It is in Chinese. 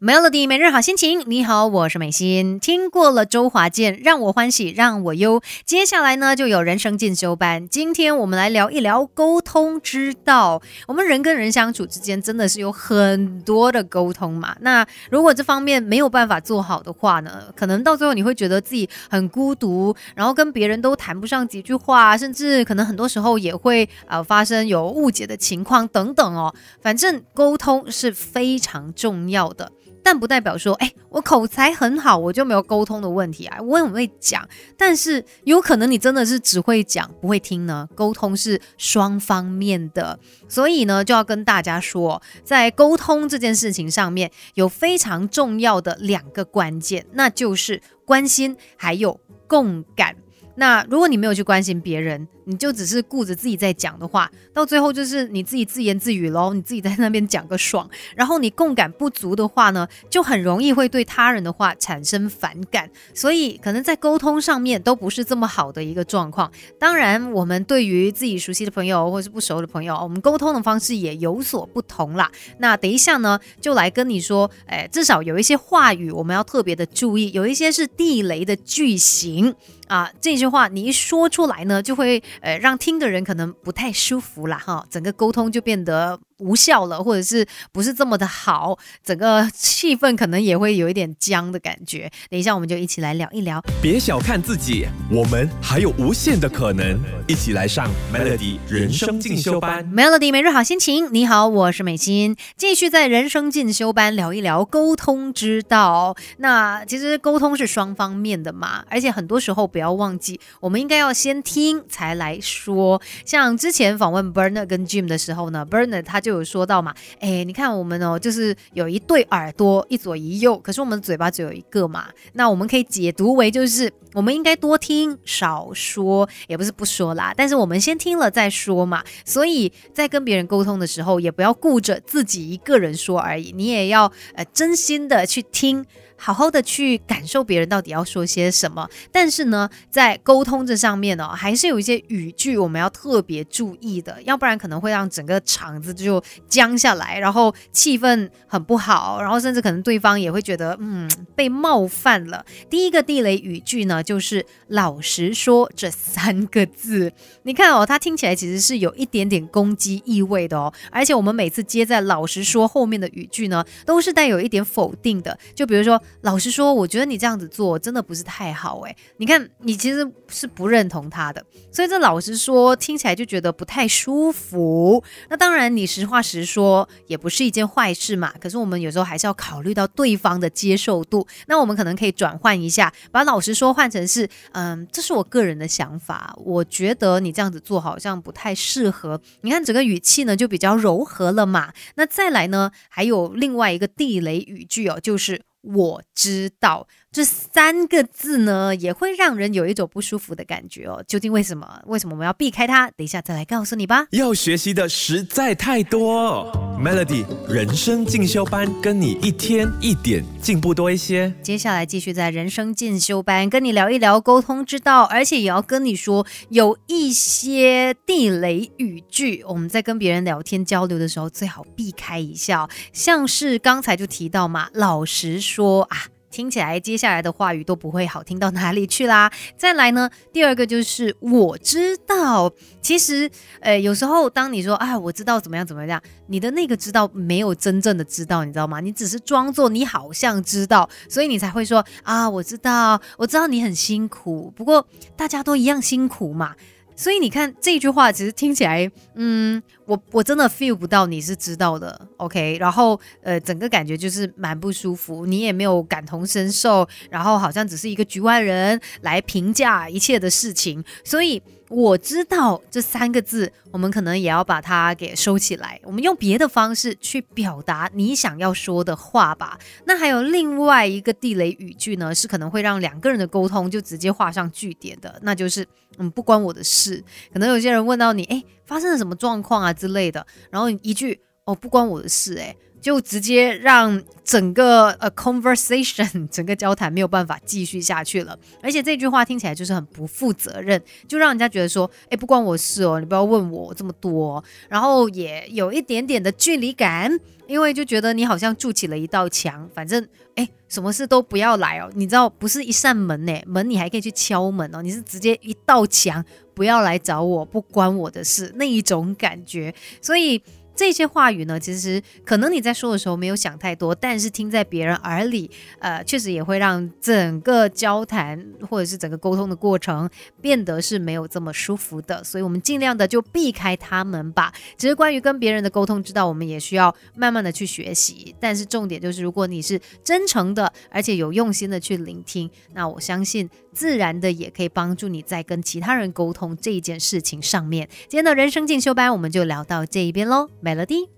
Melody 每日好心情，你好，我是美心。听过了周华健，让我欢喜让我忧。接下来呢，就有人生进修班。今天我们来聊一聊沟通之道。我们人跟人相处之间，真的是有很多的沟通嘛。那如果这方面没有办法做好的话呢，可能到最后你会觉得自己很孤独，然后跟别人都谈不上几句话，甚至可能很多时候也会呃发生有误解的情况等等哦。反正沟通是非常重要要的。但不代表说，哎，我口才很好，我就没有沟通的问题啊。我很会讲，但是有可能你真的是只会讲不会听呢。沟通是双方面的，所以呢，就要跟大家说，在沟通这件事情上面有非常重要的两个关键，那就是关心还有共感。那如果你没有去关心别人，你就只是顾着自己在讲的话，到最后就是你自己自言自语喽，你自己在那边讲个爽。然后你共感不足的话呢，就很容易会对他人的话产生反感，所以可能在沟通上面都不是这么好的一个状况。当然，我们对于自己熟悉的朋友或是不熟的朋友，我们沟通的方式也有所不同啦。那等一下呢，就来跟你说，哎，至少有一些话语我们要特别的注意，有一些是地雷的句型。啊，这句话你一说出来呢，就会呃让听的人可能不太舒服了，哈，整个沟通就变得。无效了，或者是不是这么的好，整个气氛可能也会有一点僵的感觉。等一下，我们就一起来聊一聊。别小看自己，我们还有无限的可能。一起来上 Melody 人生进修班。Melody 每日好心情，你好，我是美心，继续在人生进修班聊一聊沟通之道。那其实沟通是双方面的嘛，而且很多时候不要忘记，我们应该要先听才来说。像之前访问 Bernard 跟 Jim 的时候呢，Bernard 他就。有说到嘛？哎，你看我们哦，就是有一对耳朵，一左一右，可是我们的嘴巴只有一个嘛。那我们可以解读为，就是我们应该多听少说，也不是不说啦，但是我们先听了再说嘛。所以在跟别人沟通的时候，也不要顾着自己一个人说而已，你也要呃真心的去听。好好的去感受别人到底要说些什么，但是呢，在沟通这上面呢，还是有一些语句我们要特别注意的，要不然可能会让整个场子就僵下来，然后气氛很不好，然后甚至可能对方也会觉得嗯被冒犯了。第一个地雷语句呢，就是“老实说”这三个字，你看哦，它听起来其实是有一点点攻击意味的哦，而且我们每次接在“老实说”后面的语句呢，都是带有一点否定的，就比如说。老实说，我觉得你这样子做真的不是太好诶。你看，你其实是不认同他的，所以这老实说听起来就觉得不太舒服。那当然，你实话实说也不是一件坏事嘛。可是我们有时候还是要考虑到对方的接受度。那我们可能可以转换一下，把老实说换成是，嗯，这是我个人的想法，我觉得你这样子做好像不太适合。你看整个语气呢就比较柔和了嘛。那再来呢，还有另外一个地雷语句哦，就是。我知道。这三个字呢，也会让人有一种不舒服的感觉哦。究竟为什么？为什么我们要避开它？等一下再来告诉你吧。要学习的实在太多，Melody 人生进修班，跟你一天一点进步多一些。接下来继续在人生进修班跟你聊一聊沟通之道，而且也要跟你说有一些地雷语句，我们在跟别人聊天交流的时候最好避开一下。像是刚才就提到嘛，老实说啊。听起来接下来的话语都不会好听到哪里去啦。再来呢，第二个就是我知道，其实呃有时候当你说啊我知道怎么样怎么样，你的那个知道没有真正的知道，你知道吗？你只是装作你好像知道，所以你才会说啊我知道，我知道你很辛苦，不过大家都一样辛苦嘛。所以你看这句话，其实听起来，嗯，我我真的 feel 不到你是知道的，OK？然后呃，整个感觉就是蛮不舒服，你也没有感同身受，然后好像只是一个局外人来评价一切的事情，所以。我知道这三个字，我们可能也要把它给收起来。我们用别的方式去表达你想要说的话吧。那还有另外一个地雷语句呢，是可能会让两个人的沟通就直接画上句点的，那就是嗯，不关我的事。可能有些人问到你，哎，发生了什么状况啊之类的，然后一句哦，不关我的事，哎。就直接让整个呃 conversation 整个交谈没有办法继续下去了。而且这句话听起来就是很不负责任，就让人家觉得说，哎，不关我事哦，你不要问我这么多。然后也有一点点的距离感，因为就觉得你好像筑起了一道墙，反正哎，什么事都不要来哦。你知道，不是一扇门呢，门你还可以去敲门哦，你是直接一道墙，不要来找我，不关我的事那一种感觉，所以。这些话语呢，其实可能你在说的时候没有想太多，但是听在别人耳里，呃，确实也会让整个交谈或者是整个沟通的过程变得是没有这么舒服的。所以，我们尽量的就避开他们吧。其实，关于跟别人的沟通之道，我们也需要慢慢的去学习。但是，重点就是，如果你是真诚的，而且有用心的去聆听，那我相信，自然的也可以帮助你在跟其他人沟通这一件事情上面。今天的人生进修班，我们就聊到这一边喽。melody